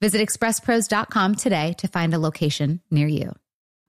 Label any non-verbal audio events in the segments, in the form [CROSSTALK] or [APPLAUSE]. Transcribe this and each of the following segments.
Visit expresspros.com today to find a location near you.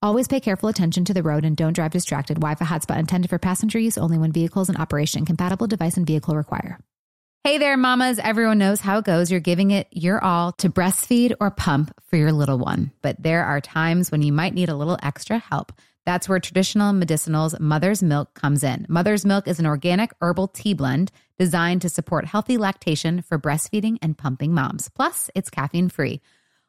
Always pay careful attention to the road and don't drive distracted. Wi-Fi hotspot intended for passenger use only when vehicles in operation. Compatible device and vehicle require. Hey there, mamas. Everyone knows how it goes. You're giving it your all to breastfeed or pump for your little one. But there are times when you might need a little extra help. That's where traditional medicinals Mother's Milk comes in. Mother's Milk is an organic herbal tea blend designed to support healthy lactation for breastfeeding and pumping moms. Plus, it's caffeine free.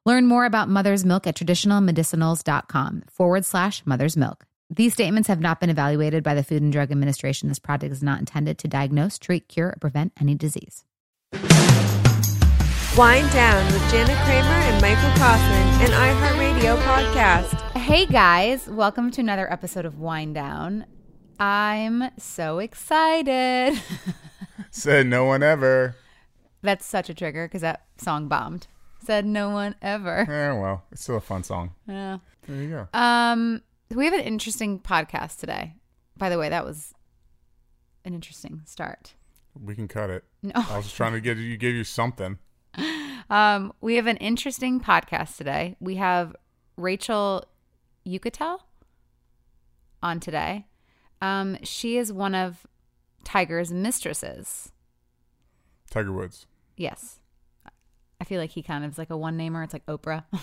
Learn more about mother's milk at traditionalmedicinals.com forward slash mother's milk. These statements have not been evaluated by the Food and Drug Administration. This product is not intended to diagnose, treat, cure, or prevent any disease. Wind Down with Jana Kramer and Michael Kaufman, an iHeartRadio podcast. Hey guys, welcome to another episode of Wind Down. I'm so excited. [LAUGHS] Said no one ever. That's such a trigger because that song bombed. Said no one ever. [LAUGHS] Eh, well, it's still a fun song. Yeah. There you go. Um, we have an interesting podcast today. By the way, that was an interesting start. We can cut it. No. I was just trying to get you, give you something. [LAUGHS] Um, we have an interesting podcast today. We have Rachel Uchitel on today. Um, she is one of Tiger's mistresses. Tiger Woods. Yes. Feel like he kind of is like a one namer. It's like Oprah. [LAUGHS]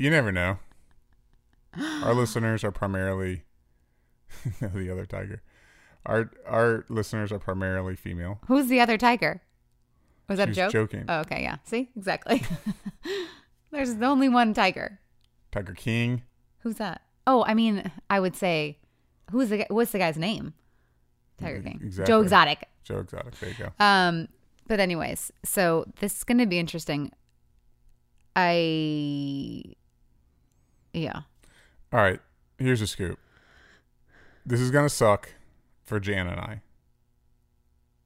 You never know. Our listeners are primarily [LAUGHS] the other tiger. Our our listeners are primarily female. Who's the other tiger? Was that She a joke? joking. Oh, okay, yeah. See, exactly. [LAUGHS] There's only one tiger. Tiger King. Who's that? Oh, I mean, I would say, who's the? What's the guy's name? Tiger King. Exactly. Joe Exotic. Joe Exotic. There you go. Um, but anyways, so this is going to be interesting. I, yeah, All right. Here's a scoop. This is gonna suck for Jan and I.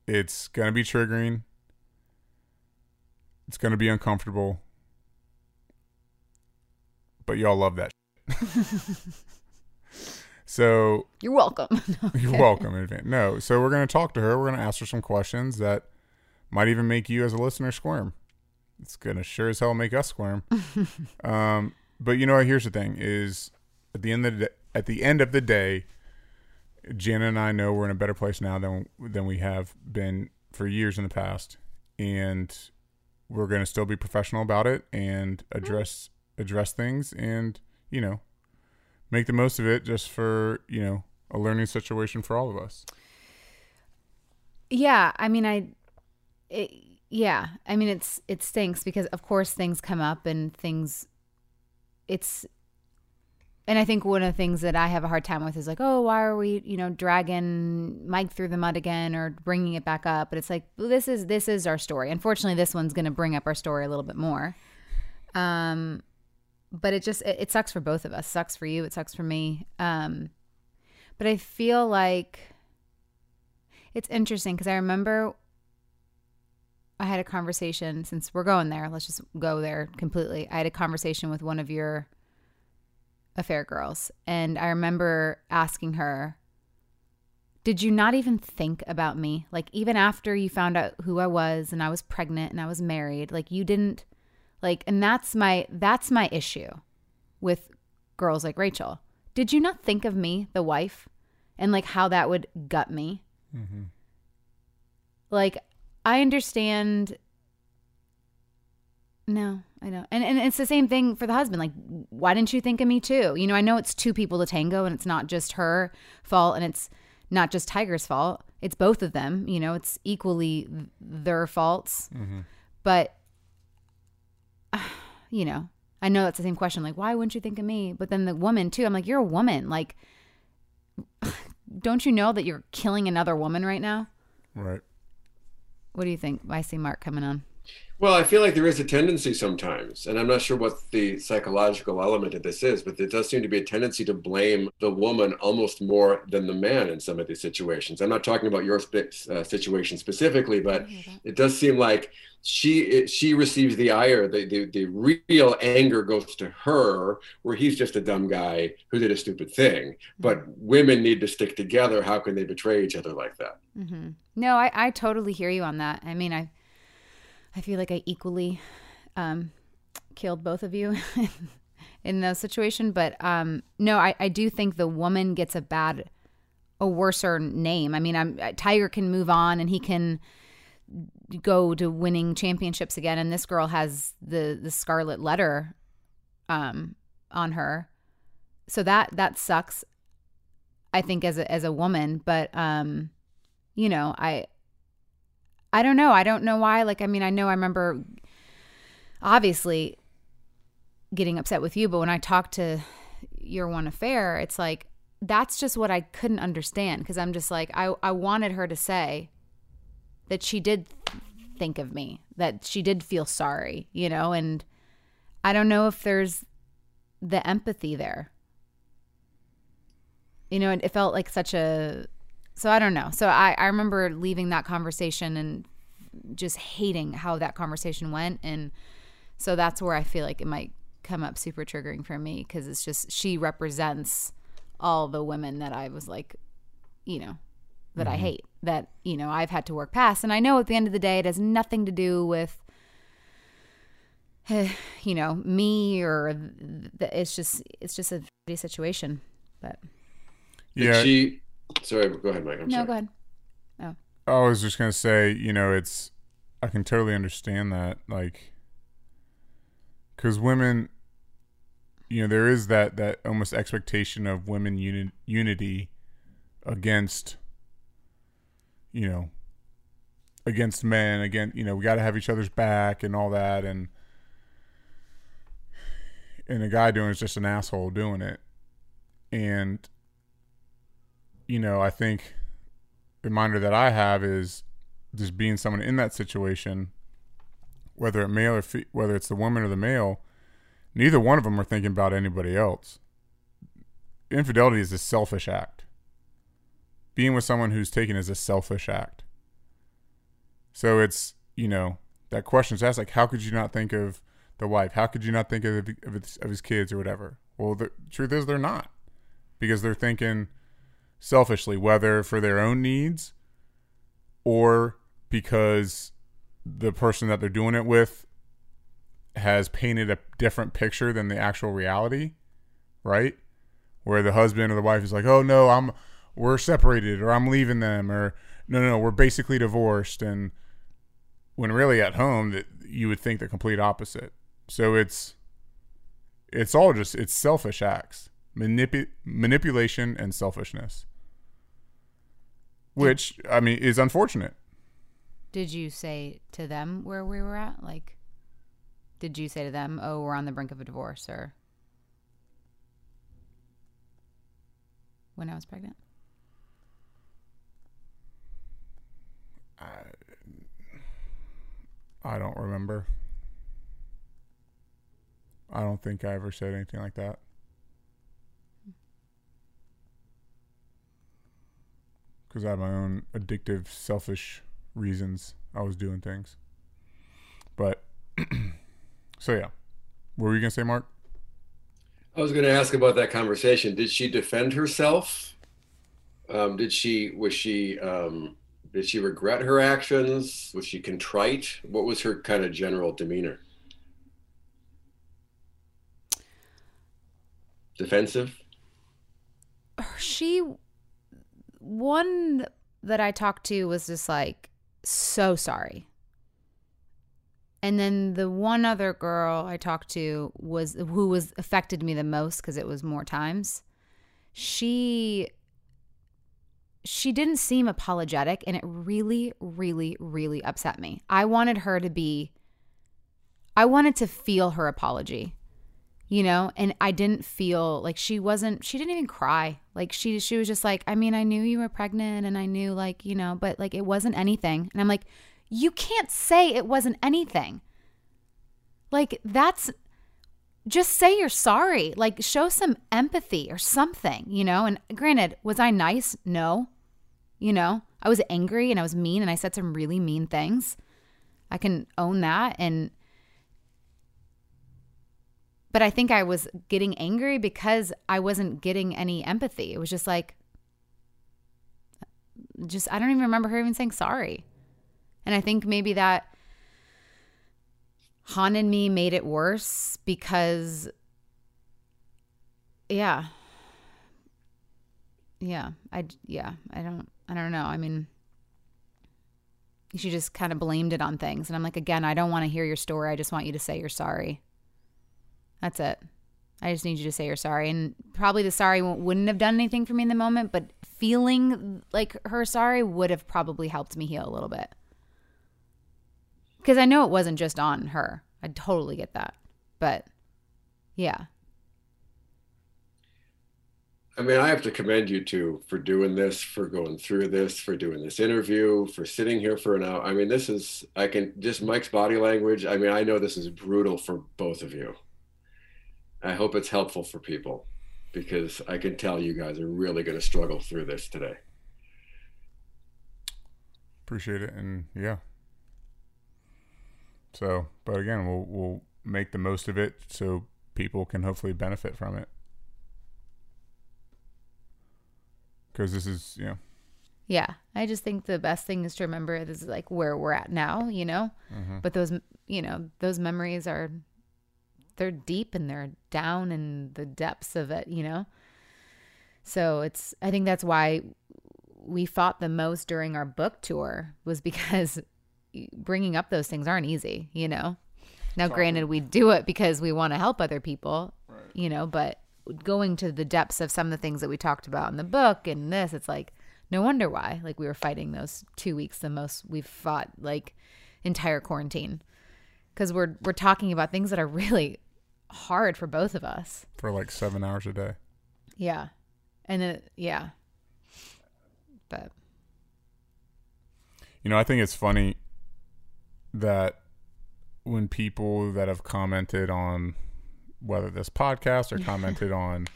It's gonna be triggering. It's gonna be uncomfortable. But y'all love that. [LAUGHS] so you're welcome. [LAUGHS] You're welcome in advance. No, so we're going to talk to her. We're going to ask her some questions that might even make you as a listener squirm. It's going to sure as hell make us squirm. [LAUGHS] um, but you know what? Here's the thing: is at the end of the day, at the end of the day, Jana and I know we're in a better place now than than we have been for years in the past, and we're going to still be professional about it and address address things, and you know, make the most of it just for you know a learning situation for all of us. yeah, I mean, I, it, yeah, I mean, it's it stinks because of course things come up and things, it's, and I think one of the things that I have a hard time with is like, oh, why are we, you know, dragging Mike through the mud again or bringing it back up? But it's like well, this is this is our story. Unfortunately, this one's going to bring up our story a little bit more. Um, but it just it, it sucks for both of us. sucks for you. It sucks for me. Um, but I feel like it's interesting because I remember I had a conversation since we're going there. Let's just go there completely. I had a conversation with one of your Affair Girls. And I remember asking her, Did you not even think about me? Like, even after you found out who I was and I was pregnant and I was married, like, you didn't, like, and that's my, that's my issue with girls like Rachel. Did you not think of me, the wife, and like how that would gut me? Mm-hmm. Like, I understand. No, I know. And, and it's the same thing for the husband. Like, why didn't you think of me too? You know, I know it's two people to tango and it's not just her fault and it's not just Tiger's fault. It's both of them. You know, it's equally their faults. Mm-hmm. But, [SIGHS] you know, I know that's the same question. Like, why wouldn't you think of me? But then the woman too, I'm like, you're a woman. Like, [SIGHS] don't you know that you're killing another woman right now? Right. What do you think? I see Mark coming on. Well, I feel like there is a tendency sometimes, and I'm not sure what the psychological element of this is, but there does seem to be a tendency to blame the woman almost more than the man in some of these situations. I'm not talking about your uh, situation specifically, but it does seem like she it, she receives the ire, the, the the real anger goes to her, where he's just a dumb guy who did a stupid thing. But Mm-hmm. women need to stick together. How can they betray each other like that? Mm-hmm. No, I, I totally hear you on that. I mean, I I feel like I equally um, killed both of you [LAUGHS] in the situation, but um, no, I, I do think the woman gets a bad, a worser name. I mean, I'm Tiger can move on and he can go to winning championships again, and this girl has the the scarlet letter um, on her, so that that sucks. I think as a as a woman, but um, you know, I I don't know. I don't know why. Like, I mean, I know I remember obviously getting upset with you, but when I talked to your one affair, it's like that's just what I couldn't understand because I'm just like I I wanted her to say that she did think of me, that she did feel sorry, you know, and I don't know if there's the empathy there. You know, it, it felt like such a so I don't know. So I, I remember leaving that conversation and just hating how that conversation went. And so that's where I feel like it might come up super triggering for me because it's just she represents all the women that I was like, you know, that I mm-hmm. hate, that, you know, I've had to work past. And I know at the end of the day, it has nothing to do with, [SIGHS] you know, me or th- it's just, it's just a shitty situation. But Did Yeah. she sorry, go ahead, Mike. I'm no, sorry. go ahead. Oh. I was just gonna say, you know, it's I can totally understand that, like, because women, you know, there is that that almost expectation of women uni- unity against, you know, against men. Again, you know, we got to have each other's back and all that, and and the guy doing is just an asshole doing it, and you know, I think reminder that I have is just being someone in that situation, whether it male or fe- whether it's the woman or the male, neither one of them are thinking about anybody else. Infidelity is a selfish act. Being with someone who's taken is a selfish act. So it's you know that question's asked like, how could you not think of the wife? How could you not think of of his, of his kids or whatever? Well, the truth is they're not, because they're thinking selfishly, whether for their own needs or because the person that they're doing it with has painted a different picture than the actual reality, right? Where the husband or the wife is like, "Oh no, I'm we're separated or I'm leaving them or no no, no we're basically divorced." And when really at home that you would think the complete opposite. So it's it's all just it's selfish acts. Manipu- manipulation and selfishness which I mean is unfortunate. Did you say to them where we were at? Like, did you say to them, "Oh, we're on the brink of a divorce," or when I was pregnant? I don't remember. I don't think I ever said anything like that. Because I had my own addictive, selfish reasons I was doing things. But, [CLEARS THROAT] so yeah. What were you going to say, Mark? I was going to ask about that conversation. Did she defend herself? Um, did she was she um, did she regret her actions? Was she contrite? What was her kind of general demeanor? Defensive. She one that I talked to was just like so sorry. And then the one other girl I talked to was who was affected me the most because it was more times. She she didn't seem apologetic and it really really really upset me. I wanted her to be I wanted to feel her apology. You know, and I didn't feel like she wasn't she didn't even cry. Like she she was just like, I mean, I knew you were pregnant and I knew like, you know, but like it wasn't anything. And I'm like, you can't say it wasn't anything. Like, that's just say you're sorry. Like, show some empathy or something, you know? And granted, was I nice? No. You know, I was angry and I was mean and I said some really mean things. I can own that. And, but I think I was getting angry because I wasn't getting any empathy. It was just like, just, I don't even remember her even saying sorry. And I think maybe that haunted me made it worse because, yeah. Yeah. I, yeah. I don't, I don't know. I mean, she just kind of blamed it on things. And I'm like, again, I don't want to hear your story. I just want you to say you're sorry. That's it. I just need you to say you're sorry. And probably the sorry wouldn't have done anything for me in the moment, but feeling like her sorry would have probably helped me heal a little bit. Because I know it wasn't just on her. I totally get that. But yeah. I mean, I have to commend you two for doing this, for going through this, for doing this interview, for sitting here for an hour. I mean, this is, I can just Mike's body language. I mean, I know this is brutal for both of you. I hope it's helpful for people because I can tell you guys are really going to struggle through this today. Appreciate it. And yeah, so, but again, we'll we'll make the most of it so people can hopefully benefit from it. Because this is, you know. Yeah, I just think the best thing is to remember this is like where we're at now, you know. Mm-hmm. But those, you know, those memories are, they're deep and they're down in the depths of it, you know. So it's, I think that's why we fought the most during our book tour was because [LAUGHS] bringing up those things aren't easy, you know. Now, granted, we do it because we want to help other people, right. you know, but going to the depths of some of the things that we talked about in the book and this, it's like, no wonder why. Like, we were fighting those two weeks the most we've fought, like, entire quarantine. Because we're, we're talking about things that are really hard for both of us. For like seven hours a day. Yeah. And then, yeah. But. You know, I think it's funny that when people that have commented on whether this podcast or commented on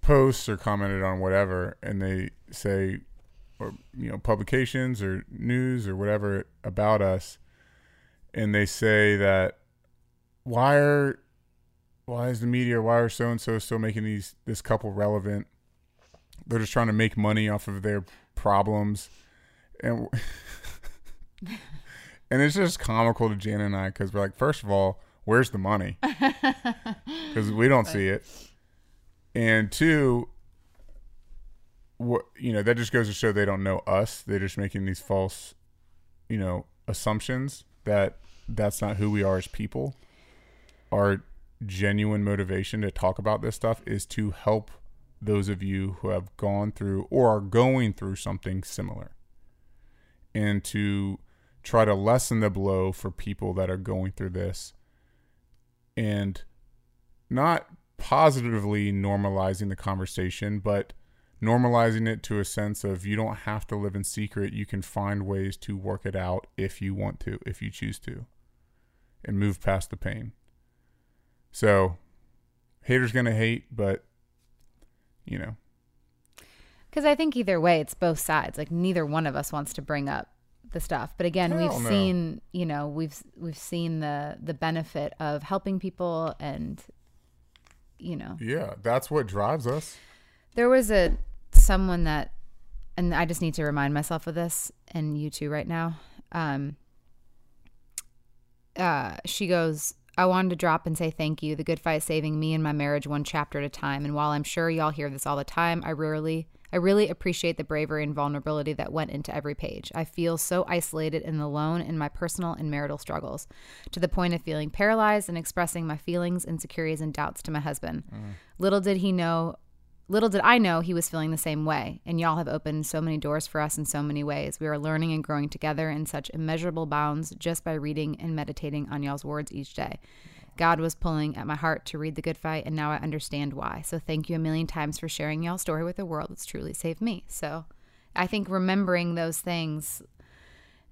posts or commented on whatever and they say or you know publications or news or whatever about us and they say that why are why is the media why are so and so still making these this couple relevant they're just trying to make money off of their problems and [LAUGHS] and it's just comical to Jan and I because we're like, first of all, where's the money? [LAUGHS] Because we don't see it. And two, what you know, that just goes to show they don't know us. They're just making these false, you know, assumptions that that's not who we are as people. Our genuine motivation to talk about this stuff is to help those of you who have gone through or are going through something similar and to try to lessen the blow for people that are going through this and not positively normalizing the conversation, but normalizing it to a sense of you don't have to live in secret. You can find ways to work it out if you want to, if you choose to, and move past the pain. So, haters going to hate, but, you know. Because I think either way, it's both sides. Like, neither one of us wants to bring up the stuff. But again, Hell we've no. seen, you know, we've we've seen the the benefit of helping people and you know. Yeah, that's what drives us. There was a someone that, and I just need to remind myself of this, and you too, right now. Um, uh, she goes, I wanted to drop and say thank you. The good fight is saving me and my marriage one chapter at a time. And while I'm sure y'all hear this all the time, I rarely, I really appreciate the bravery and vulnerability that went into every page. I feel so isolated and alone in my personal and marital struggles, to the point of feeling paralyzed and expressing my feelings, insecurities, and doubts to my husband. Little did he know Little did I know he was feeling the same way, and y'all have opened so many doors for us in so many ways. We are learning and growing together in such immeasurable bounds just by reading and meditating on y'all's words each day. God was pulling at my heart to read The Good Fight, and now I understand why. So thank you a million times for sharing y'all's story with the world. It's truly saved me. So I think remembering those things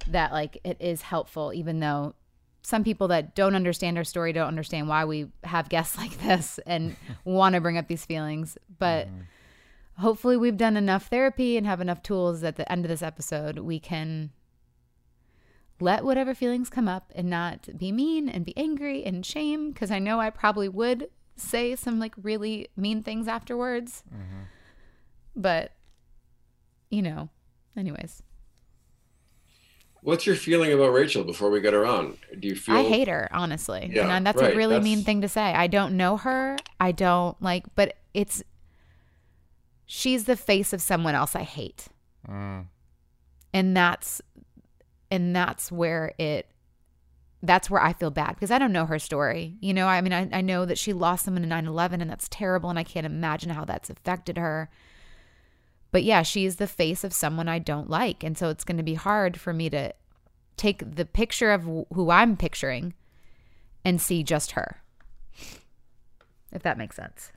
that like it is helpful, even though some people that don't understand our story don't understand why we have guests [LAUGHS] like this and [LAUGHS] want to bring up these feelings. But mm-hmm. hopefully, we've done enough therapy and have enough tools at the end of this episode we can let whatever feelings come up and not be mean and be angry and shame because I know I probably would say some like really mean things afterwards. Mm-hmm. But you know, anyways, What's your feeling about Rachel before we get her on? Do you feel I hate her, honestly. Yeah, and that's right, a really mean thing to say. I don't know her. I don't like, but it's she's the face of someone else I hate. Mm. And that's and that's where it that's where I feel bad because I don't know her story. You know, I mean, I, I know that she lost someone in 9 11 and that's terrible. And I can't imagine how that's affected her. But yeah, she's the face of someone I don't like. And so it's going to be hard for me to take the picture of who I'm picturing and see just her. If that makes sense.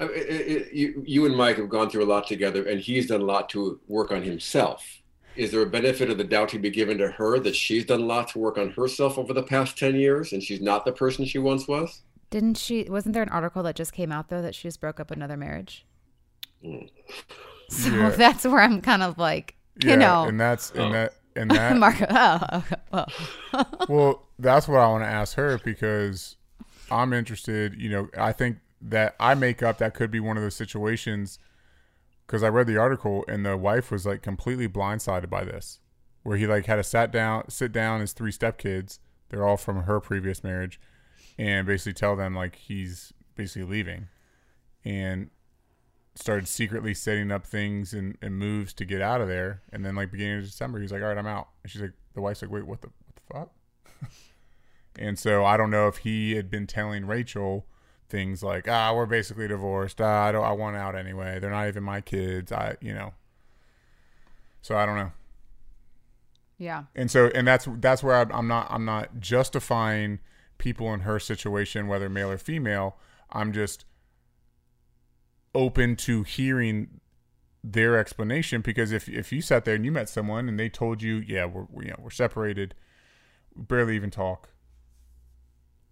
It- it- you, you and Mike have gone through a lot together, and he's done a lot to work on himself. Is there a benefit of the doubt to be given to her that she's done a lot to work on herself over the past 10 years and she's not the person she once was? Didn't she? Wasn't there an article that just came out though that she just broke up another marriage? Mm. So Yeah. [LAUGHS] that's where I'm kind of like, you Yeah, know, and that's and that and [LAUGHS] that. Marco. Oh, okay, well, [LAUGHS] well, that's what I want to ask her because I'm interested. You know, I think that I make up that could be one of those situations because I read the article and the wife was like completely blindsided by this, where he like had to sat down, sit down his three stepkids. They're all from her previous marriage, and basically tell them like he's basically leaving, and started secretly setting up things and, and moves to get out of there. And then like beginning of December, he's like, "All right, I'm out." And she's like, "The wife's like, wait, what the what the fuck?" [LAUGHS] and so I don't know if he had been telling Rachel things like, "Ah, we're basically divorced. Ah, I don't. I want out anyway. They're not even my kids. I, you know." So I don't know. yeah, And so and that's that's where I'm, I'm not I'm not justifying people in her situation, whether male or female. I'm just open to hearing their explanation because if if you sat there and you met someone and they told you, yeah, we're we, you know we're separated, barely even talk,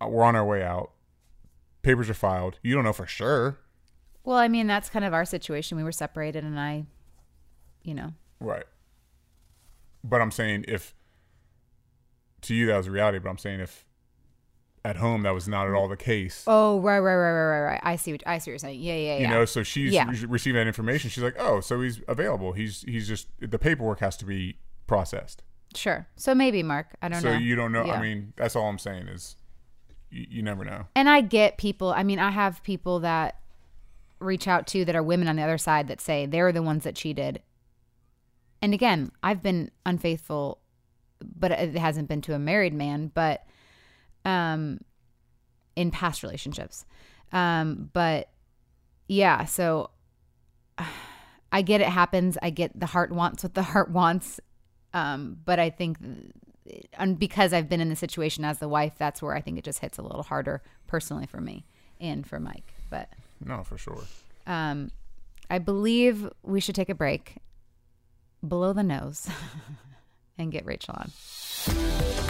uh, we're on our way out, papers are filed, you don't know for sure, Well, I mean, that's kind of our situation. We were separated, and I, you know, right? But I'm saying if to you that was reality, but I'm saying if at home that was not at all the case. oh, right, right, right, right, right, right. I see what I see what you're saying. Yeah, yeah, yeah. you know so she's Yeah. re- receiving that information she's like oh so he's available he's he's just the paperwork has to be processed sure. So maybe Mark. I don't so know. So you don't know Yeah. i mean that's all i'm saying is you, you never know and I get people. I mean, I have people that reach out to that are women on the other side that say they're the ones that cheated. And again, I've been unfaithful, but it hasn't been to a married man, but um in past relationships. Um but yeah, so [SIGHS] I get it happens. I get the heart wants what the [LAUGHS] heart wants. Um but I think and because I've been in the situation as the wife, that's where I think it just hits a little harder personally for me and for Mike. But no for sure um, I believe we should take a break below the nose [LAUGHS] and get Rachel on.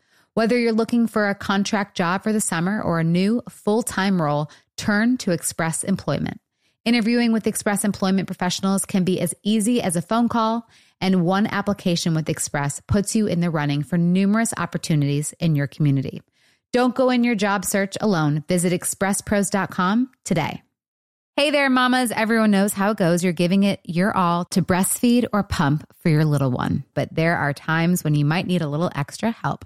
Whether you're looking for a contract job for the summer or a new full time role, turn to Express Employment. Interviewing with Express Employment professionals can be as easy as a phone call, and one application with Express puts you in the running for numerous opportunities in your community. Don't go in your job search alone. Visit expresspros.com today. Hey there, mamas. Everyone knows how it goes. You're giving it your all to breastfeed or pump for your little one. But there are times when you might need a little extra help.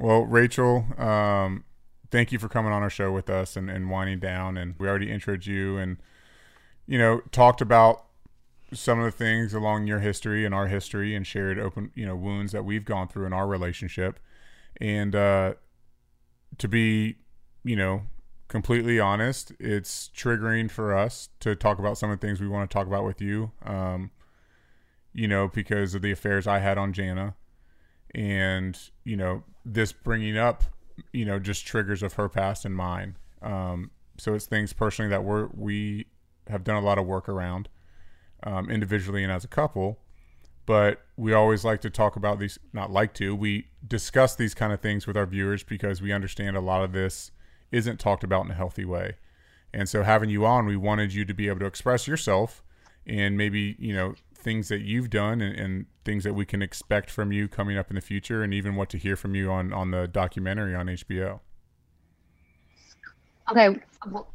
Well, Rachel, um, thank you for coming on our show with us and, and winding down. And we already introed you and, you know, talked about some of the things along your history and our history and shared open, you know, wounds that we've gone through in our relationship. And uh, to be, you know, completely honest, it's triggering for us to talk about some of the things we want to talk about with you. Um, you know, because of the affairs I had on Jana and you know this bringing up you know just triggers of her past and mine. Um, so it's things personally that we're we have done a lot of work around um, individually and as a couple but we always like to talk about these not like to we discuss these kind of things with our viewers because we understand a lot of this isn't talked about in a healthy way. And so having you on we wanted you to be able to express yourself and maybe you know things that you've done and, and, things that we can expect from you coming up in the future and even what to hear from you on on the documentary on HBO. Okay,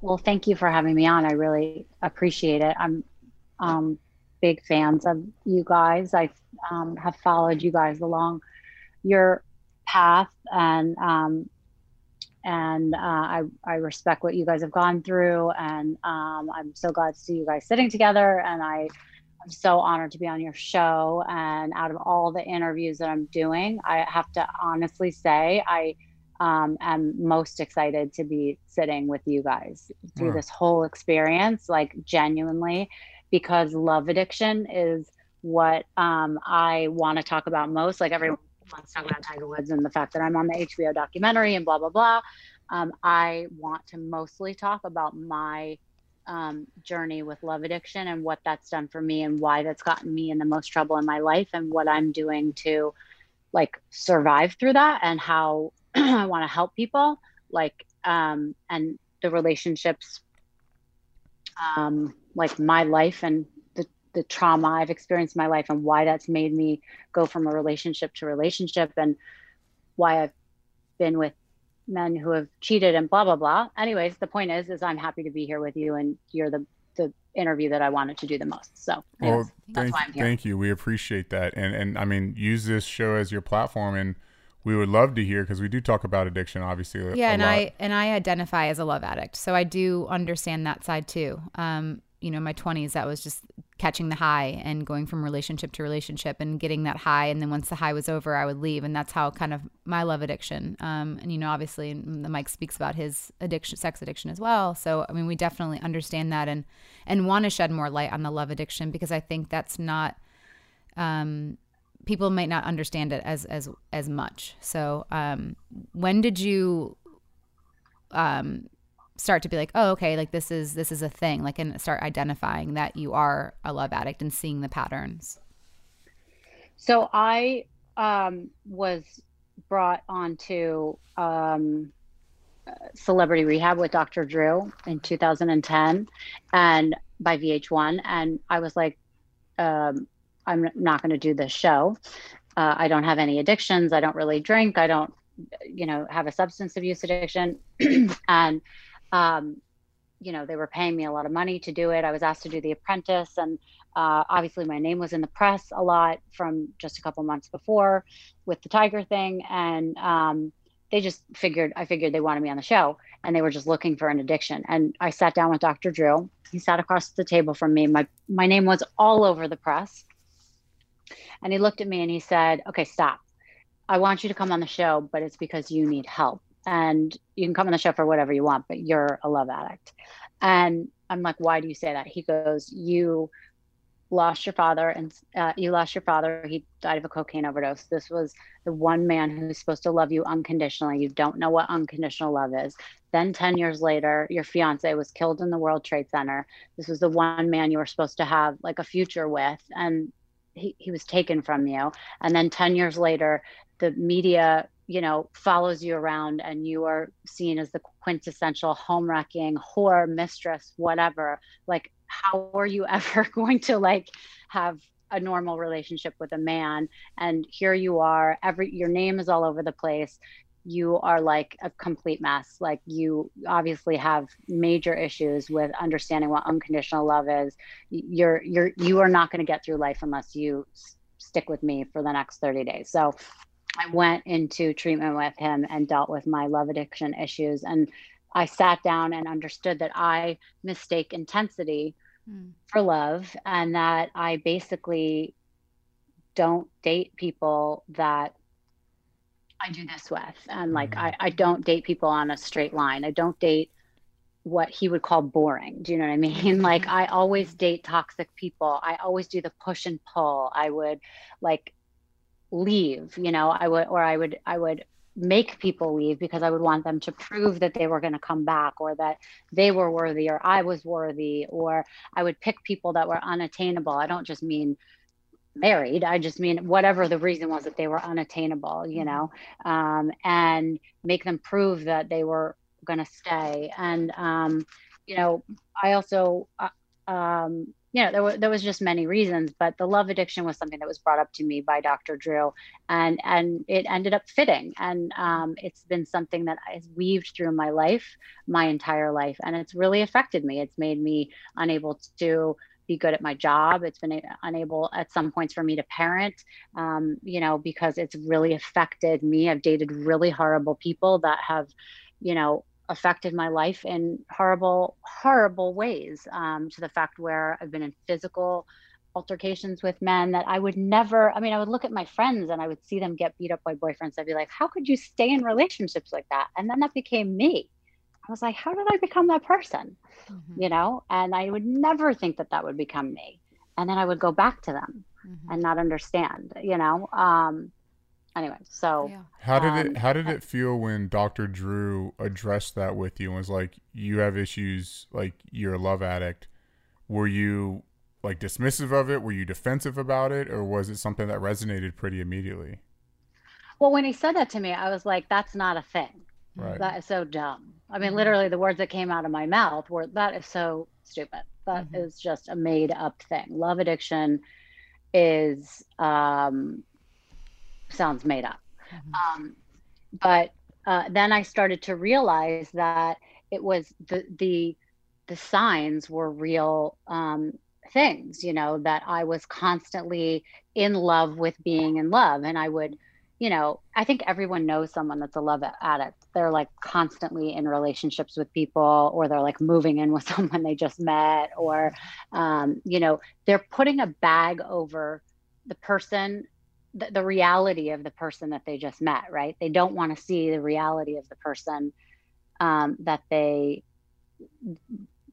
well thank you for having me on. I really appreciate it. I'm um, big fans of you guys. I um, have followed you guys along your path and um, and uh, I, I respect what you guys have gone through and um, i'm so glad to see you guys sitting together and i I'm so honored to be on your show. And out of all the interviews that I'm doing, I have to honestly say, I um, am most excited to be sitting with you guys through mm. this whole experience, like genuinely, because love addiction is what um, I want to talk about most. Like everyone wants to talk about Tiger Woods and the fact that I'm on the HBO documentary and blah blah blah. Um, I want to mostly talk about my um, journey with love addiction and what that's done for me and why that's gotten me in the most trouble in my life and what I'm doing to like survive through that and how [CLEARS THROAT] I want to help people like um, and the relationships um, like my life and the, the trauma I've experienced in my life and why that's made me go from a relationship to relationship and why I've been with men who have cheated and blah blah blah. Anyways, the point is is I'm happy to be here with you and you're the the interview that I wanted to do the most. So anyways, well, thank, thank you. We appreciate that. And and I mean use this show as your platform and we would love to hear because we do talk about addiction obviously yeah and lot. i and i identify as a love addict so i do understand that side too um you know my 20s that was just catching the high and going from relationship to relationship and getting that high. And then once the high was over i would leave. And that's how kind of my love addiction um and you know obviously the mike speaks about his addiction sex addiction as well. So i mean we definitely understand that and and want to shed more light on the love addiction because i think that's not um people might not understand it as as as much. So, um, when did you um, start to be like, oh, okay, like this is this is a thing, like, and start identifying that you are a love addict and seeing the patterns? So I um, was brought onto um, Celebrity Rehab with Dr. Drew in 2010, and by VH1, and I was like, um, I'm not going to do this show. Uh, I don't have any addictions. I don't really drink. I don't, you know, have a substance abuse addiction. [CLEARS THROAT] and, um, you know, they were paying me a lot of money to do it. I was asked to do The Apprentice. And uh, obviously, my name was in the press a lot from just a couple months before with the Tiger thing. And um, they just figured, I figured they wanted me on the show and they were just looking for an addiction. And I sat down with Dr. Drew. He sat across the table from me. My, my name was all over the press and he looked at me and he said, Okay, stop. I want you to come on the show, but it's because you need help. And you can come on the show for whatever you want, but you're a love addict. And I'm like, Why do you say that? He goes, You lost your father and uh, you lost your father. He died of a cocaine overdose. This was the one man who's supposed to love you unconditionally. You don't know what unconditional love is. Then 10 years later your fiance was killed in the world trade center. This was the one man you were supposed to have like a future with and he, he was taken from you. And then 10 years later the media you know follows you around and you are seen as the quintessential home wrecking whore mistress whatever like how are you [LAUGHS] ever going to like have a normal relationship with a man and here you are every your name is all over the place you are like a complete mess. Like you obviously have major issues with understanding what unconditional love is. You're you're you are not going to get through life unless you stick with me for the next 30 days. So I went into treatment with him and dealt with my love addiction issues and I sat down and understood that I mistake intensity mm. for love and that I basically don't date people that I do this with. And like, mm-hmm. I, I don't date people on a straight line. I don't date what he would call boring. Do you know what I mean? [LAUGHS] Like, I always date toxic people. I always do the push and pull. I would like leave, you know, I would, or I would, I would make people leave because I would want them to prove that they were going to come back or that they were worthy or I was worthy, or I would pick people that were unattainable. I don't just mean married i just mean whatever the reason was that they were unattainable you mm-hmm. know um, and make them prove that they were going to stay and um, you know i also uh, um, you know there, were, there was just many reasons but the love addiction was something that was brought up to me by dr drew and and it ended up fitting and um, it's been something that has weaved through my life my entire life and it's really affected me it's made me unable to be good at my job. It's been unable at some points for me to parent, um, you know, because it's really affected me. I've dated really horrible people that have, you know, affected my life in horrible, horrible ways um, to the fact where I've been in physical altercations with men that I would never, I mean, I would look at my friends and I would see them get beat up by boyfriends. I'd be like, how could you stay in relationships like that? And then that became me. I was like, how did I become that person? Mm-hmm. You know, and I would never think that that would become me. And then I would go back to them mm-hmm. and not understand, you know. Um, anyway, so Yeah. How did Um, it How did it feel when Dr. Drew addressed that with you and was like, "You have issues, like you're a love addict"? Were you like dismissive of it? Were you defensive about it, or was it something that resonated pretty immediately? well, when he said that to me, I was like, that's not a thing. Right. That is so dumb. I Mm-hmm. mean, literally, the words that came out of my mouth were, that is so stupid. That is Mhm. just a made up thing. Love addiction is, um, sounds made up. Mhm. Um, but uh, then I started to realize that it was the, the, the signs were real um, things, you know, that I was constantly in love with being in love. And I would, you know, I think everyone knows someone that's a love addict. They're like constantly in relationships with people, or they're like moving in with [LAUGHS] someone they just met, or, um, you know, they're putting a bag over the person, the, the reality of the person that they just met, right? They don't want to see the reality of the person um, that they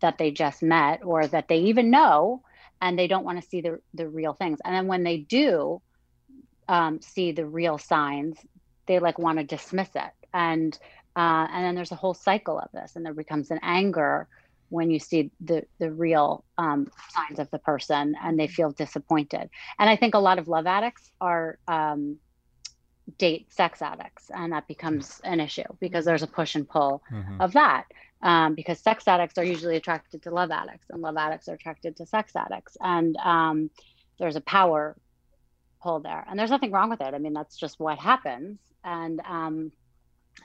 that they just met or that they even know and they don't want to see the the real things and then when they do um, see the real signs they like want to dismiss it and uh, and then there's a whole cycle of this and there becomes an anger when you see the the real um, signs of the person and they feel disappointed. And i think a lot of love addicts are um, date sex addicts and that becomes an issue because there's a push and pull Mhm. of that um, because sex addicts are usually attracted to love addicts and love addicts are attracted to sex addicts. And um, there's a power pull there. And there's nothing wrong with it. I mean that's just what happens. And um,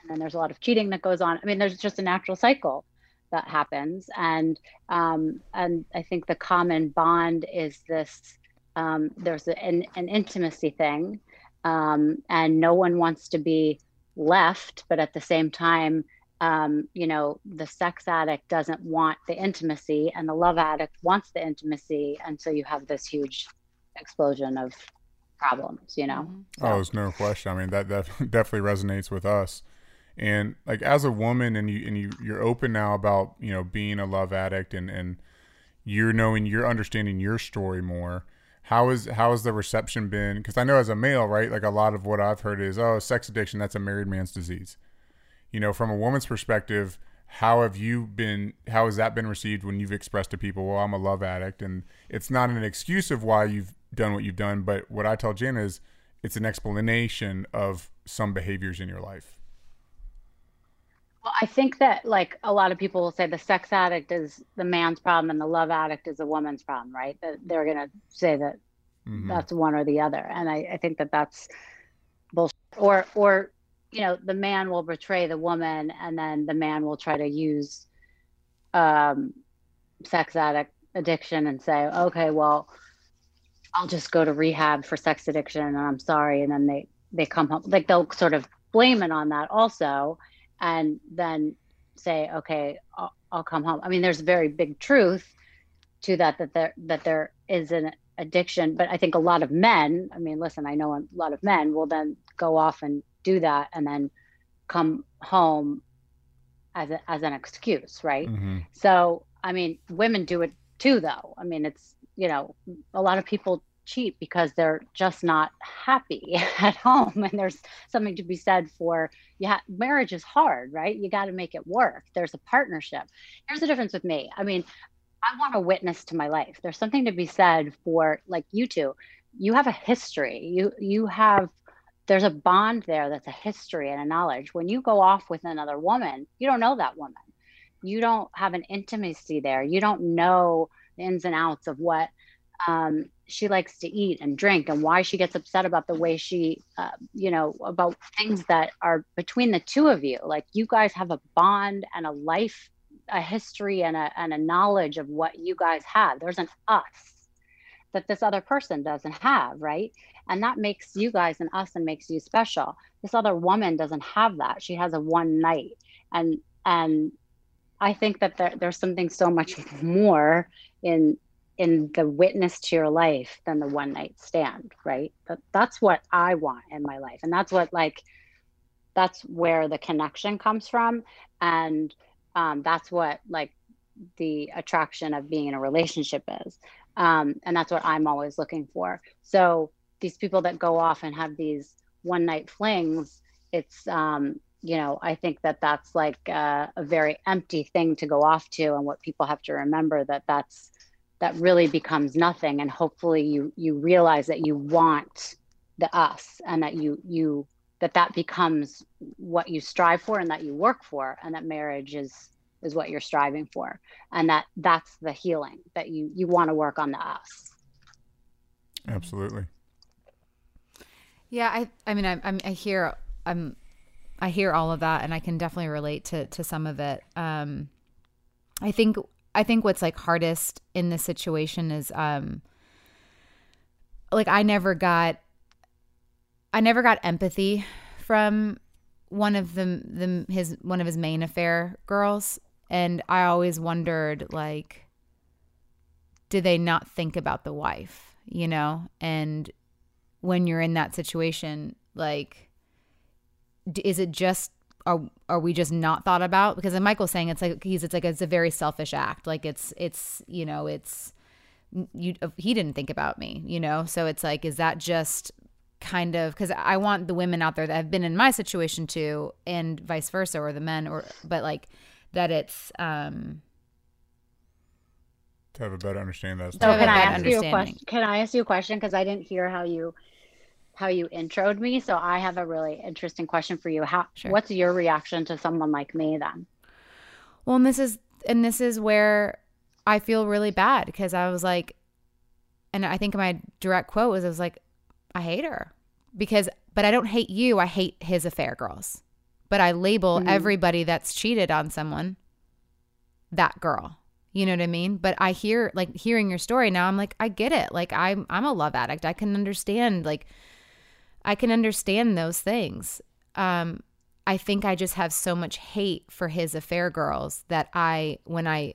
and then there's a lot of cheating that goes on. I mean there's just a natural cycle that happens and um, and i think the common bond is this um, there's an, an intimacy thing um, and no one wants to be left but at the same time um, you know the sex addict doesn't want the intimacy and the love addict wants the intimacy and so you have this huge explosion of problems you know Mhm. So- Oh, there's no question. I mean, that that [LAUGHS] definitely resonates with us. And like as a woman, and you and you you're open now about you know being a love addict, and and you're knowing you're understanding your story more. How is how has the reception been? Because I know as a male, right, like a lot of what I've heard is, oh, sex addiction, that's a married man's disease. You know, from a woman's perspective, how have you been? How has that been received when you've expressed to people, well, I'm a love addict, and it's not an excuse of why you've done what you've done, but what I tell Jen is, it's an explanation of some behaviors in your life. Well, I think that like a lot of people will say the sex addict is the man's problem and the love addict is a woman's problem, right? That they're going to say that Mhm. that's one or the other, and I, I think that that's bullshit. Or or you know the man will betray the woman, and then the man will try to use um, sex addict addiction and say, okay, well, I'll just go to rehab for sex addiction, and I'm sorry, and then they they come home like they'll sort of blame it on that also and then say okay I'll, I'll come home. I mean there's very big truth to that that there that there is an addiction but i think a lot of men i mean listen i know a lot of men will then go off and do that and then come home as a, as an excuse right? Mhm. so i mean women do it too though. I mean it's you know a lot of people cheat because they're just not happy [LAUGHS] at home and there's something to be said for yeah marriage is hard right? You got to make it work. There's a partnership. Here's the difference with me. I mean i want a witness to my life. There's something to be said for like you two you have a history. You you have there's a bond there that's a history and a knowledge. When you go off with another woman you don't know that woman. You don't have an intimacy there. You don't know the ins and outs of what um, she likes to eat and drink and why she gets upset about the way she uh, you know about things that are between the two of you. Like you guys have a bond and a life a history and a, and a knowledge of what you guys have. There's an us that this other person doesn't have right? And that makes you guys and us and makes you special. This other woman doesn't have that. She has a one night. And and i think that there, there's something so much more in in the witness to your life than the one night stand right? That, that's what i want in my life. And that's what like that's where the connection comes from. And um, that's what like the attraction of being in a relationship is. Um, and that's what i'm always looking for. So these people that go off and have these one night flings it's um you know i think that that's like a, a very empty thing to go off to. And what people have to remember that that's that really becomes nothing and hopefully you you realize that you want the us and that you you that that becomes what you strive for and that you work for and that marriage is is what you're striving for and that that's the healing that you you want to work on the us Absolutely. Yeah, I I mean I I'm, I hear I'm I hear all of that and I can definitely relate to to some of it. Um I think I think what's like hardest in this situation is um like I never got I never got empathy from one of the the his one of his main affair girls and I always wondered like did they not think about the wife, you know? And when you're in that situation, like is it just are are we just not thought about? Because Michael's saying it's like he's it's like it's a very selfish act. Like it's it's you know it's you he didn't think about me you know? So it's like is that just kind of because I want the women out there that have been in my situation too and vice versa or the men or but like that it's um To have a better understanding of that so can i ask you a question can i ask you a question? Because i didn't hear how you how you introed me so i have a really interesting question for you how Sure. what's your reaction to someone like me then Well, and this is and this is where I feel really bad because I was like, and I think my direct quote was, I was like, I hate her because, but I don't hate you. I hate his affair girls. But I label Mhm. everybody that's cheated on someone that girl. You know what I mean? But I hear like hearing your story now. I'm like, I get it. Like I'm I'm a love addict. I can understand. Like I can understand those things. Um, I think I just have so much hate for his affair girls that I, when I,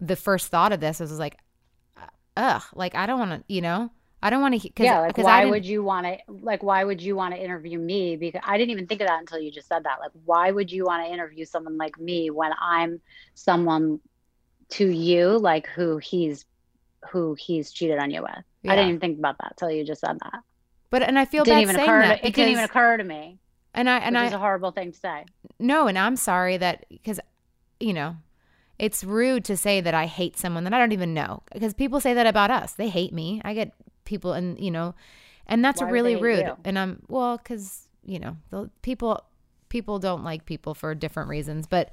the first thought of this was like, ugh, like I don't want to, you know, I don't want to. Cause, yeah like why would you want to like why would you want to interview me because i didn't even think of that until you just said that like why would you want to interview someone like me when i'm someone to you like who he's who he's cheated on you with i didn't even think about that till you just said that But and I feel didn't bad saying that to, it didn't even occur to me and I and I is a horrible thing to say no, and I'm sorry that because you know it's rude to say that I hate someone that I don't even know because people say that about us. They hate me. I get people and you know, and that's Why really rude. you? And I'm well because you know the people people don't like people for different reasons, but.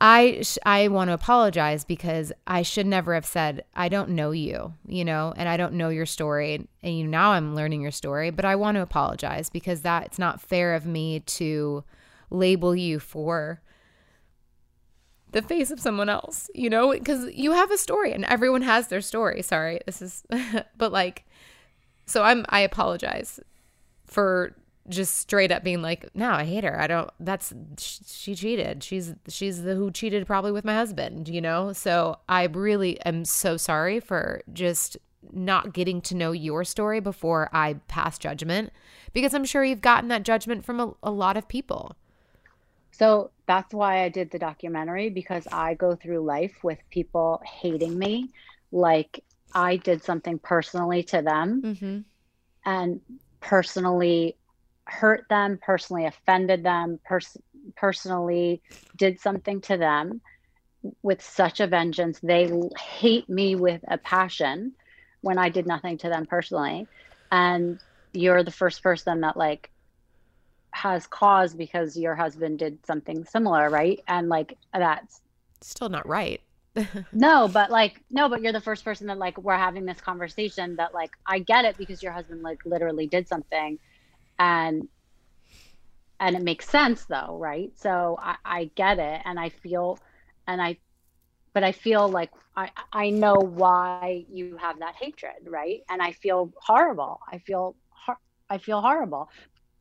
I sh- I want to apologize because I should never have said I don't know you, you know, and I don't know your story, and you now I'm learning your story, but I want to apologize because that it's not fair of me to label you for the face of someone else, you know, because you have a story and everyone has their story. Sorry, this is, [LAUGHS] but like, so I'm I apologize for just straight up being like, no, I hate her. I don't. That's sh- she cheated. She's she's the who cheated probably with my husband. You know. So I really am so sorry for just not getting to know your story before I pass judgment because I'm sure you've gotten that judgment from a, a lot of people. So that's why I did the documentary because I go through life with people hating me like I did something personally to them Mm-hmm. and personally hurt them, personally offended them, pers- personally did something to them with such a vengeance. They hate me with a passion when I did nothing to them personally. And you're the first person that like has cause because your husband did something similar, right? And like that's Still not right. [LAUGHS] no, but like no, but you're the first person that like we're having this conversation that like I get it because your husband like literally did something and and it makes sense though, right? So I, I get it and I feel and I but I feel like I I know why you have that hatred, right? And I feel horrible. I feel hor- I feel horrible.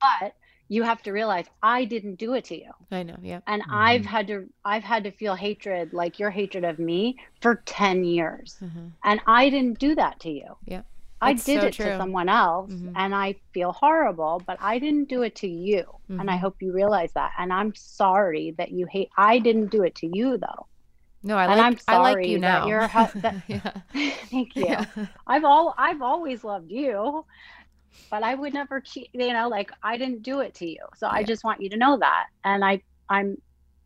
But you have to realize I didn't do it to you I know. Yeah. and i've had to i've had to feel hatred like your hatred of me for 10 years Mhm. and i didn't do that to you Yeah. I That's did so it true. to someone else Mhm. and i feel horrible but i didn't do it to you and i Mhm. hope you realize that and i'm sorry that you hate i didn't do it to you though No, I and like. i'm I sorry like you that now. you're [LAUGHS] that, yeah. [LAUGHS] thank you Yeah. i've all i've always loved you but I would never cheat, you know, like I didn't do it to you. So I just want you to know that. And I I'm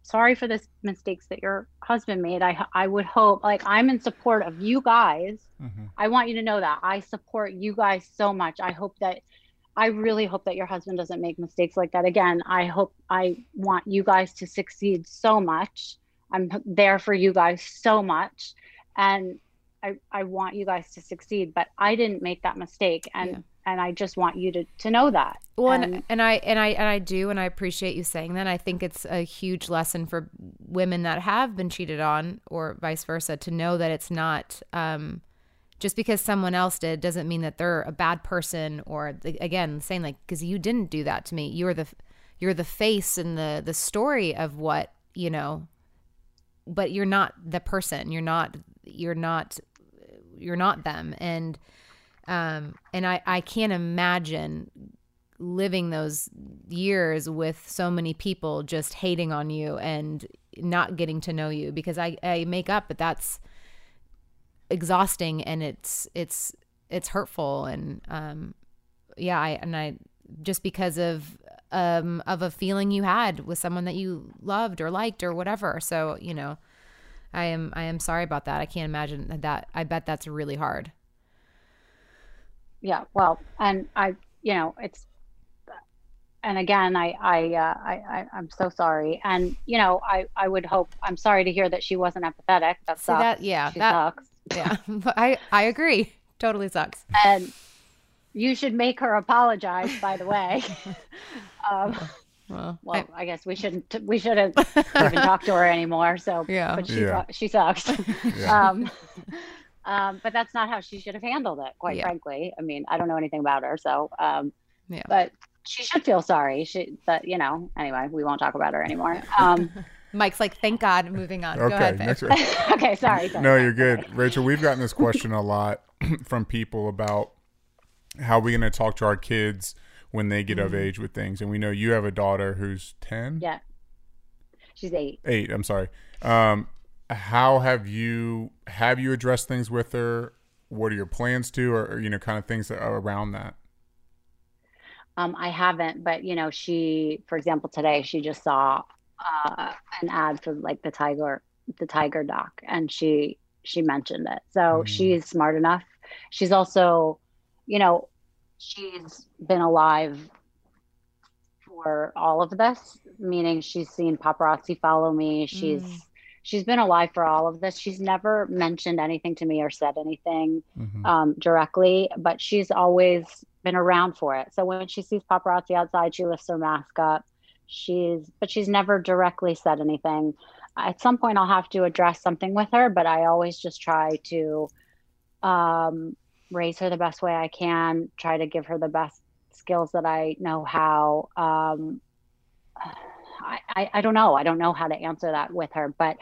sorry for the mistakes that your husband made. I I would hope like I'm in support of you guys. Mm-hmm. I want you to know that. I support you guys so much. I hope that I really hope that your husband doesn't make mistakes like that again. I hope I want you guys to succeed so much. I'm there for you guys so much. And I, I want you guys to succeed, but I didn't make that mistake. And Yeah. And I just want you to, to know that. Well, and, And- and I and I and I do, and I appreciate you saying that. I think it's a huge lesson for women that have been cheated on, or vice versa, to know that it's not um, just because someone else did doesn't mean that they're a bad person. Or the- again, saying like, because you didn't do that to me, you're the you're the face and the the story of what you know, but you're not the person. You're not you're not you're not them, and um, and I I can't imagine living those years with so many people just hating on you and not getting to know you because I, I make up but that's exhausting and it's it's it's hurtful. And um yeah I and I just because of um of a feeling you had with someone that you loved or liked or whatever. So you know I am I am sorry about that. I can't imagine that. I bet that's really hard yeah well and i you know it's and again i i uh, I, I i'm so sorry. And you know i i would hope i'm sorry to hear that she wasn't empathetic. That See, sucks. that- yeah, she that- sucks. Yeah [LAUGHS] I I agree. Totally sucks. And you should make her apologize by the way. [LAUGHS] Um well, well I- I, guess we shouldn't we shouldn't even talk to her anymore so [LAUGHS] Yeah. but she Yeah. su- she sucks. Yeah. um um but that's not how she should have handled it quite Yeah. frankly i mean i don't know anything about her so um Yeah. but she should feel sorry she but you know anyway we won't talk about her anymore um [LAUGHS] Mike's like, thank God. Moving on. Go Okay, ahead, next. [LAUGHS] okay sorry, sorry No, you're good, Rachel. We've gotten this question a lot [CLEARS THROAT] from people about how we're going to talk to our kids when they get of age with things, and we know you have a daughter who's ten. Mm-hmm. yeah she's eight eight i'm sorry um how have you have you addressed things with her what are your plans to or, or, you know kind of things that are around that Um, I haven't, but you know, she, for example, today she just saw uh, an ad for like the tiger, the tiger doc, and she she mentioned it. So Mm. she's smart enough. She's also, you know, she's been alive for all of this, meaning she's seen paparazzi follow me. She's Mm. She's been alive for all of this. She's never mentioned anything to me or said anything Mhm. um, directly, but she's always been around for it. So when she sees paparazzi outside, she lifts her mask up. She's, but she's never directly said anything. At some point, I'll have to address something with her, but I always just try to um, raise her the best way I can, try to give her the best skills that I know how. Um, I, I, don't know. I don't know how to answer that with her, but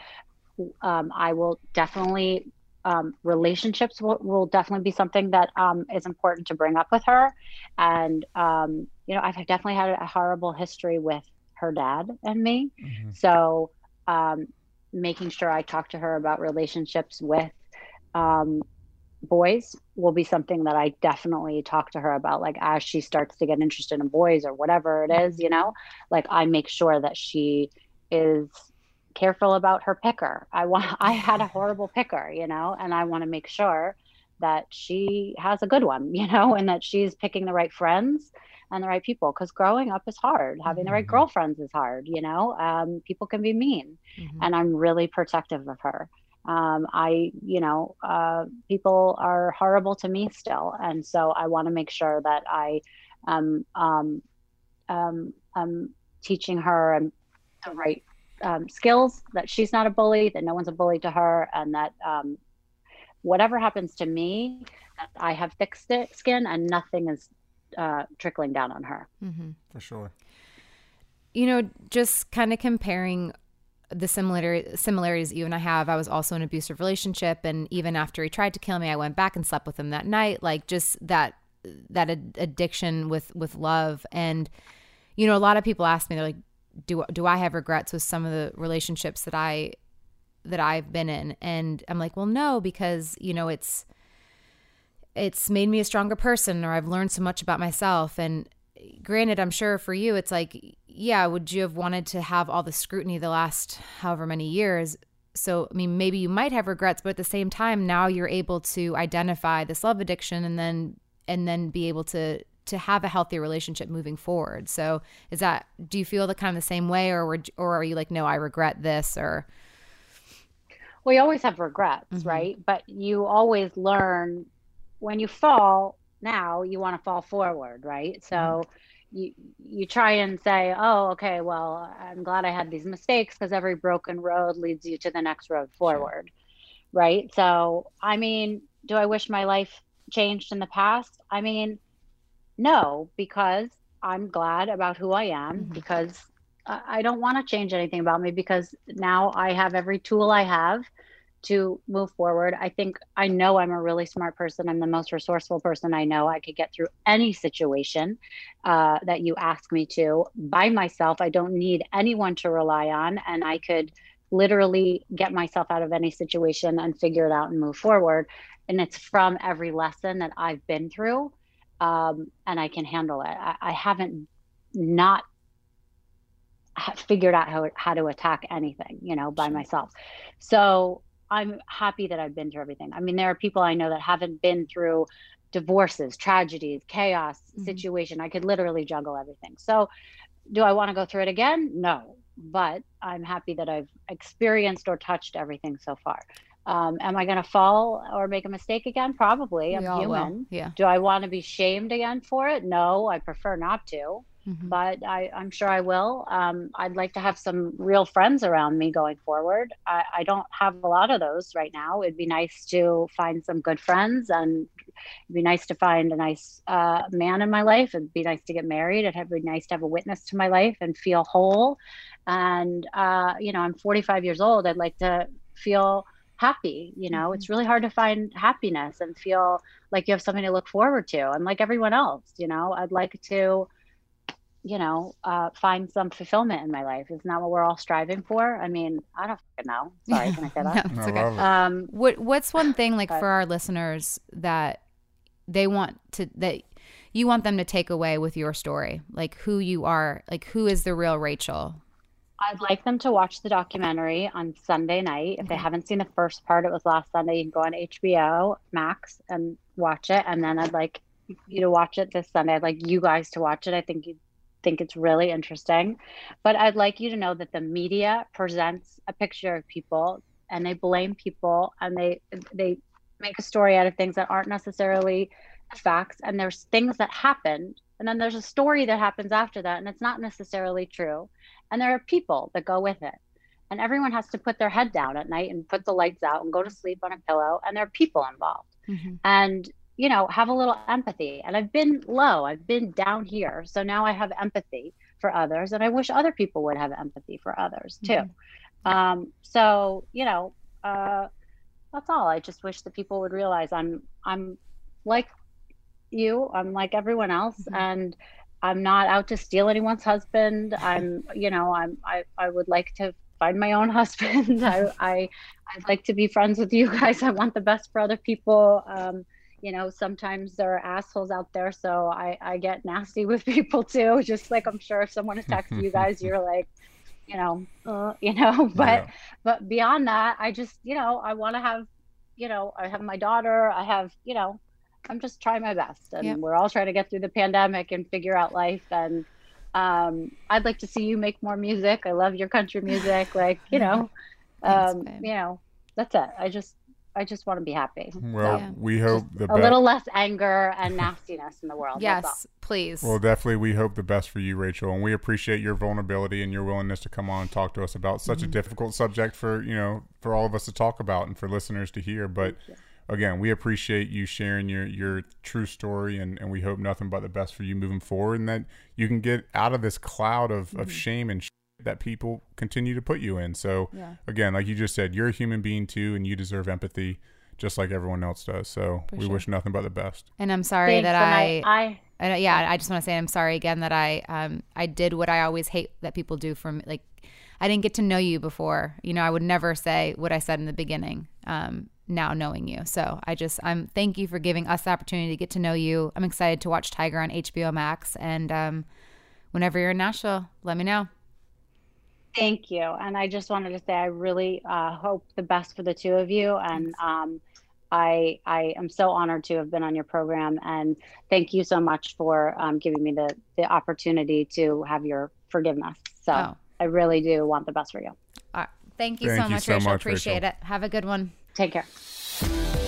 um, I will definitely um, relationships will, will definitely be something that um, is important to bring up with her. And, um, you know, I've definitely had a horrible history with her dad and me. Mhm. So um, making sure I talk to her about relationships with um, boys will be something that I definitely talk to her about. Like as she starts to get interested in boys or whatever it is, you know, like I make sure that she is careful about her picker. I want [LAUGHS] I had a horrible picker, you know, and I want to make sure that she has a good one, [LAUGHS] you know, and that she's picking the right friends and the right people because growing up is hard. Having the right Mhm. girlfriends is hard, you know. Um, people can be mean, Mhm. and I'm really protective of her. Um, I, you know, uh, people are horrible to me still, and so I want to make sure that I am um, um, um, teaching her um, the right um, skills, that she's not a bully, that no one's a bully to her, and that um, whatever happens to me, that I have thick skin and nothing is uh, trickling down on her. Mhm. for sure You know, just kind of comparing the similar similarities that you and I have. I was also in an abusive relationship, and even after he tried to kill me, I went back and slept with him that night. Like just that that ad- addiction with with love, and you know, a lot of people ask me, they're like, "Do do I have regrets with some of the relationships that I that I've been in?" And I'm like, "Well, no, because you know, it's." it's made me a stronger person or I've learned so much about myself. And granted, I'm sure for you, it's like, yeah, would you have wanted to have all the scrutiny the last however many years? So, I mean, maybe you might have regrets, but at the same time, now you're able to identify this love addiction and then and then be able to to have a healthy relationship moving forward. So, is that do you feel the kind of the same way, or or are you like, no, I regret this, or we always have regrets, mm-hmm. right? But you always learn when you fall. Now you want to fall forward, right? So. Mm-hmm you you try and say oh okay well i'm glad i had these mistakes because every broken road leads you to the next road forward sure. right so i mean do i wish my life changed in the past i mean no because i'm glad about who i am mm-hmm. because i don't want to change anything about me because now i have every tool i have to move forward. I think I know I'm a really smart person. I'm the most resourceful person I know. I could get through any situation uh, that you ask me to by myself. I don't need anyone to rely on, and I could literally get myself out of any situation and figure it out and move forward. And it's from every lesson that I've been through, um, and I can handle it. I, I haven't not figured out how, how to attack anything you know by myself so I'm happy that I've been through everything. I mean, there are people I know that haven't been through divorces, tragedies, chaos, mm-hmm. situation. I could literally juggle everything. So, do I want to go through it again? No, but I'm happy that I've experienced or touched everything so far. Um, am I going to fall or make a mistake again? Probably. I'm human. Will. Yeah. Do I want to be shamed again for it? No, I prefer not to mm-hmm. but I, am sure I will. Um, I'd like to have some real friends around me going forward. I, I, don't have a lot of those right now. It'd be nice to find some good friends, and it'd be nice to find a nice uh, man in my life. It'd be nice to get married. It'd be nice to have a witness to my life and feel whole. And uh, you know, I'm 45 years old. I'd like to feel happy you know mm-hmm. it's really hard to find happiness and feel like you have something to look forward to and like everyone else you know i'd like to you know, uh, find some fulfillment in my life. Isn't that what we're all striving for? I mean, I don't know. Sorry, can I say [LAUGHS] that? no, okay. Um, what What's one thing like but, for our listeners that they want to that you want them to take away with your story, like who you are, like who is the real Rachel? I'd like them to watch the documentary on Sunday night. If okay. they haven't seen the first part, it was last Sunday. You can go on HBO Max and watch it, and then I'd like you to watch it this Sunday. I'd like you guys to watch it. I think you'd think it's really interesting. But I'd like you to know that the media presents a picture of people and they blame people and they they make a story out of things that aren't necessarily facts and there's things that happened and then there's a story that happens after that and it's not necessarily true and there are people that go with it and everyone has to put their head down at night and put the lights out and go to sleep on a pillow and there are people involved mm-hmm. and you know, have a little empathy. And I've been low, I've been down here. So now I have empathy for others. And I wish other people would have empathy for others too. Mm-hmm. Um, so, you know, uh, that's all. I just wish that people would realize I'm, I'm like you, I'm like everyone else. Mm-hmm. And I'm not out to steal anyone's husband. [LAUGHS] I'm, you know, I'm, I, I would like to find my own [LAUGHS] husband. I, I, I'd like to be friends with you guys. I want the best for other people. Um, you know sometimes there are assholes out there so i i get nasty [LAUGHS] with people too just like i'm sure if someone attacks you guys [LAUGHS] you're like you know uh, you know [LAUGHS] but yeah. but beyond that i just you know i want to have you know i have my daughter i have you know i'm just trying my best and yep. we're all trying to get through the pandemic and figure out life and um i'd like to see you make more music i love your country music like you know um you know that's it i just I just want to be happy. Well, so, we hope the a little less anger and [LAUGHS] nastiness in the world. Yes, please. Well, definitely, we hope the best for you, Rachel, and we appreciate your vulnerability and your willingness to come on and talk to us about such mm-hmm. a difficult subject for you know for all of us to talk about and for listeners to hear. But again, we appreciate you sharing your your true story, and, and we hope nothing but the best for you moving forward, and that you can get out of this cloud of, mm-hmm. of shame and that people continue to put you in. So yeah. again, like you just said, you're a human being too, and you deserve empathy just like everyone else does. So For we sure. wish nothing but the best. And I'm sorry Thanks, that I, I, I, yeah, I just want to say I'm sorry again that I, um, I did what I always hate that people do for me. Like, I didn't get to know you before. You know, I would never say what I said in the beginning. Um, now knowing you. So I just I'm thank you for giving us the opportunity to get to know you. I'm excited to watch Tiger on HBO Max and um, whenever you're in Nashville, let me know. Thank you. And I just wanted to say I really uh, hope the best for the two of you. And um, I I am so honored to have been on your program. And thank you so much for um, giving me the the opportunity to have your forgiveness. So Oh. I really do want the best for you. All right. Thank you Thank so you much, so Rachel. much, Appreciate Rachel. it. Have a good one. Take care.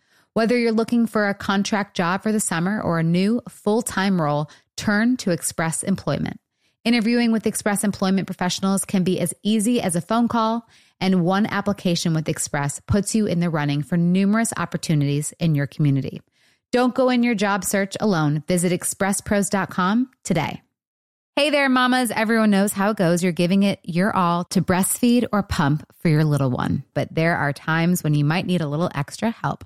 Whether you're looking for a contract job for the summer or a new full time role, turn to Express Employment. Interviewing with Express Employment professionals can be as easy as a phone call, and one application with Express puts you in the running for numerous opportunities in your community. Don't go in your job search alone. Visit expresspros.com today. Hey there, mamas. Everyone knows how it goes. You're giving it your all to breastfeed or pump for your little one. But there are times when you might need a little extra help.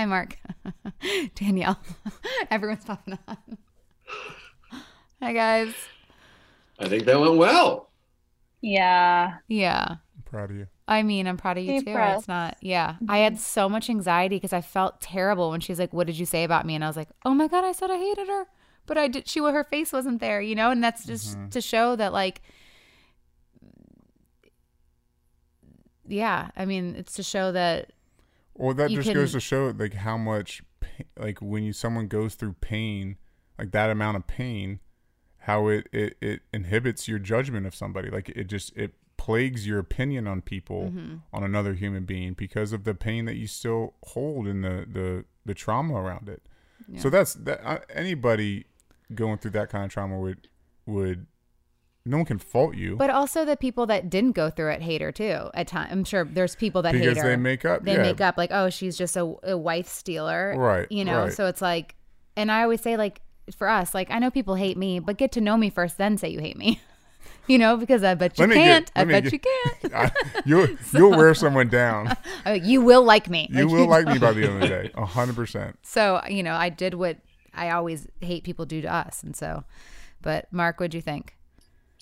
Hi, Mark. [LAUGHS] Danielle. [LAUGHS] Everyone's popping on. Hi, guys. I think that went well. Yeah. Yeah. I'm proud of you. I mean, I'm proud of you Deep too. breath. It's not, yeah. I had so much anxiety because I felt terrible when she's like, "What did you say about me?" And I was like, "Oh my god, I said I hated her, but I did." She, her face wasn't there, you know. And that's just mm-hmm. to show that, like, yeah. I mean, it's to show that Well, that just goes to show like how much, like when you someone goes through pain, like that amount of pain, how it it, it inhibits your judgment of somebody. Like it just it plagues your opinion on people Mm-hmm. on another human being because of the pain that you still hold and the the the trauma around it. So that's that. Uh, anybody going through that kind of trauma would would no one can fault you. But also the people that didn't go through it hate her too. At times, I'm sure there's people that Because hate her. they make up- They yeah. make up like, oh, she's just a, a wife stealer, Right, You know. right. So it's like, and I always say like, for us, like I know people hate me, but get to know me first, then say you hate me. [LAUGHS] you know, because I bet you me get- can't. I bet get- you can't. [LAUGHS] I, you'll [LAUGHS] you'll wear someone down. You will like me. You will like me by the end of the day, a hundred percent. So you know, I did what I always hate people do to us, and so. But Mark, what'd you think?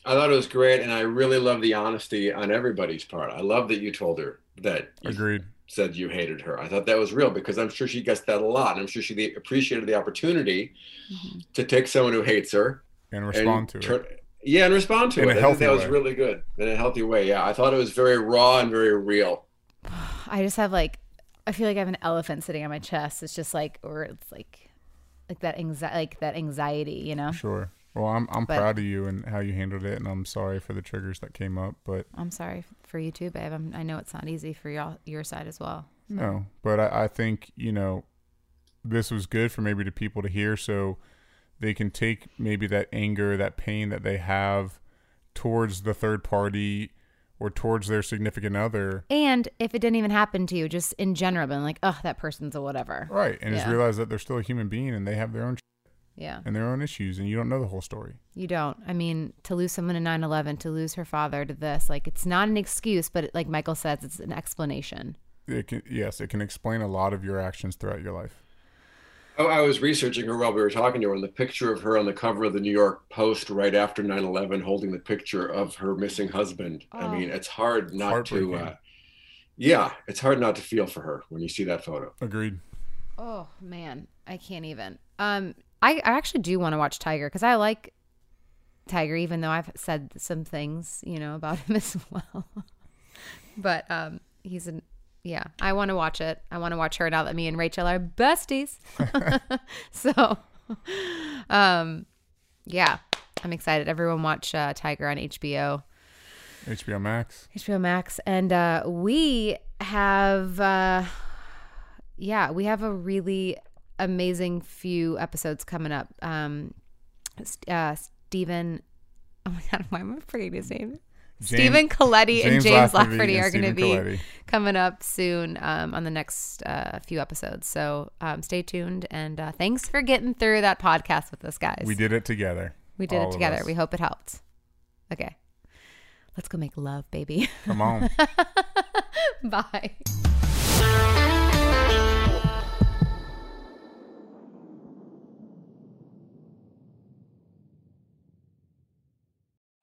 I thought it was great, and I really love the honesty on everybody's part. I love that you told her that you Agreed. said you hated her. I thought that was real because I'm sure she gets that a lot, and I'm sure she appreciated the opportunity mm-hmm. to take someone who hates her And and respond to turn- it. Yeah, and respond to In it. a I think healthy that was really good in a healthy way. Yeah, I thought it was very raw and very real. [SIGHS] I just have like, I feel like I have an elephant sitting on my chest. It's just like, or it's like, like that anxiety, like that anxiety, you know. Sure. Well, I'm I'm But- proud of you and how you handled it, and I'm sorry for the triggers that came up, but I'm sorry for you too, babe. I'm, I know it's not easy for y'all, your side as well. No, but I, I think you know this was good for maybe the people to hear, so they can take maybe that anger, that pain that they have towards the third party or towards their significant other, And if it didn't even happen to you, just in general, being like, oh, that person's a whatever. right? And just realize that they're still a human being and they have their own Yeah. and their own issues, and you don't know the whole story. You don't. I mean, to lose someone in 9 11, to lose her father to this, like, it's not an excuse, but it, like Michael says, it's an explanation. It can, yes, it can explain a lot of your actions throughout your life. Oh, I was researching her while we were talking to her, and the picture of her on the cover of the New York Post right after 9 11 holding the picture of her missing husband. I Oh. mean, it's hard not to, uh, yeah, it's hard not to feel for her when you see that photo. Agreed. Oh, man. I can't even. Um, I, I actually do want to watch Tiger because I like Tiger, even though I've said some things, you know, about [LAUGHS] him as well. but um, he's an, yeah, I want to watch it. I want to watch her now that me and Rachel are besties. [LAUGHS] so, um, yeah, I'm excited. Everyone watch uh, Tiger on HBO. HBO Max. HBO Max, and uh, we have, uh, yeah, we have a really amazing few episodes coming up. Um, uh, Stephen, [LAUGHS] oh my god, why am I forgetting his name? James- Stephen Colletti and James James Lafferty Lafferty are going to be coming up soon um, on the next uh, few episodes. So um, stay tuned, and uh, thanks for getting through that podcast with us, guys. We did it together. We did all it together. We hope it helped. Okay, let's go make love, baby. Come on. [LAUGHS] Bye.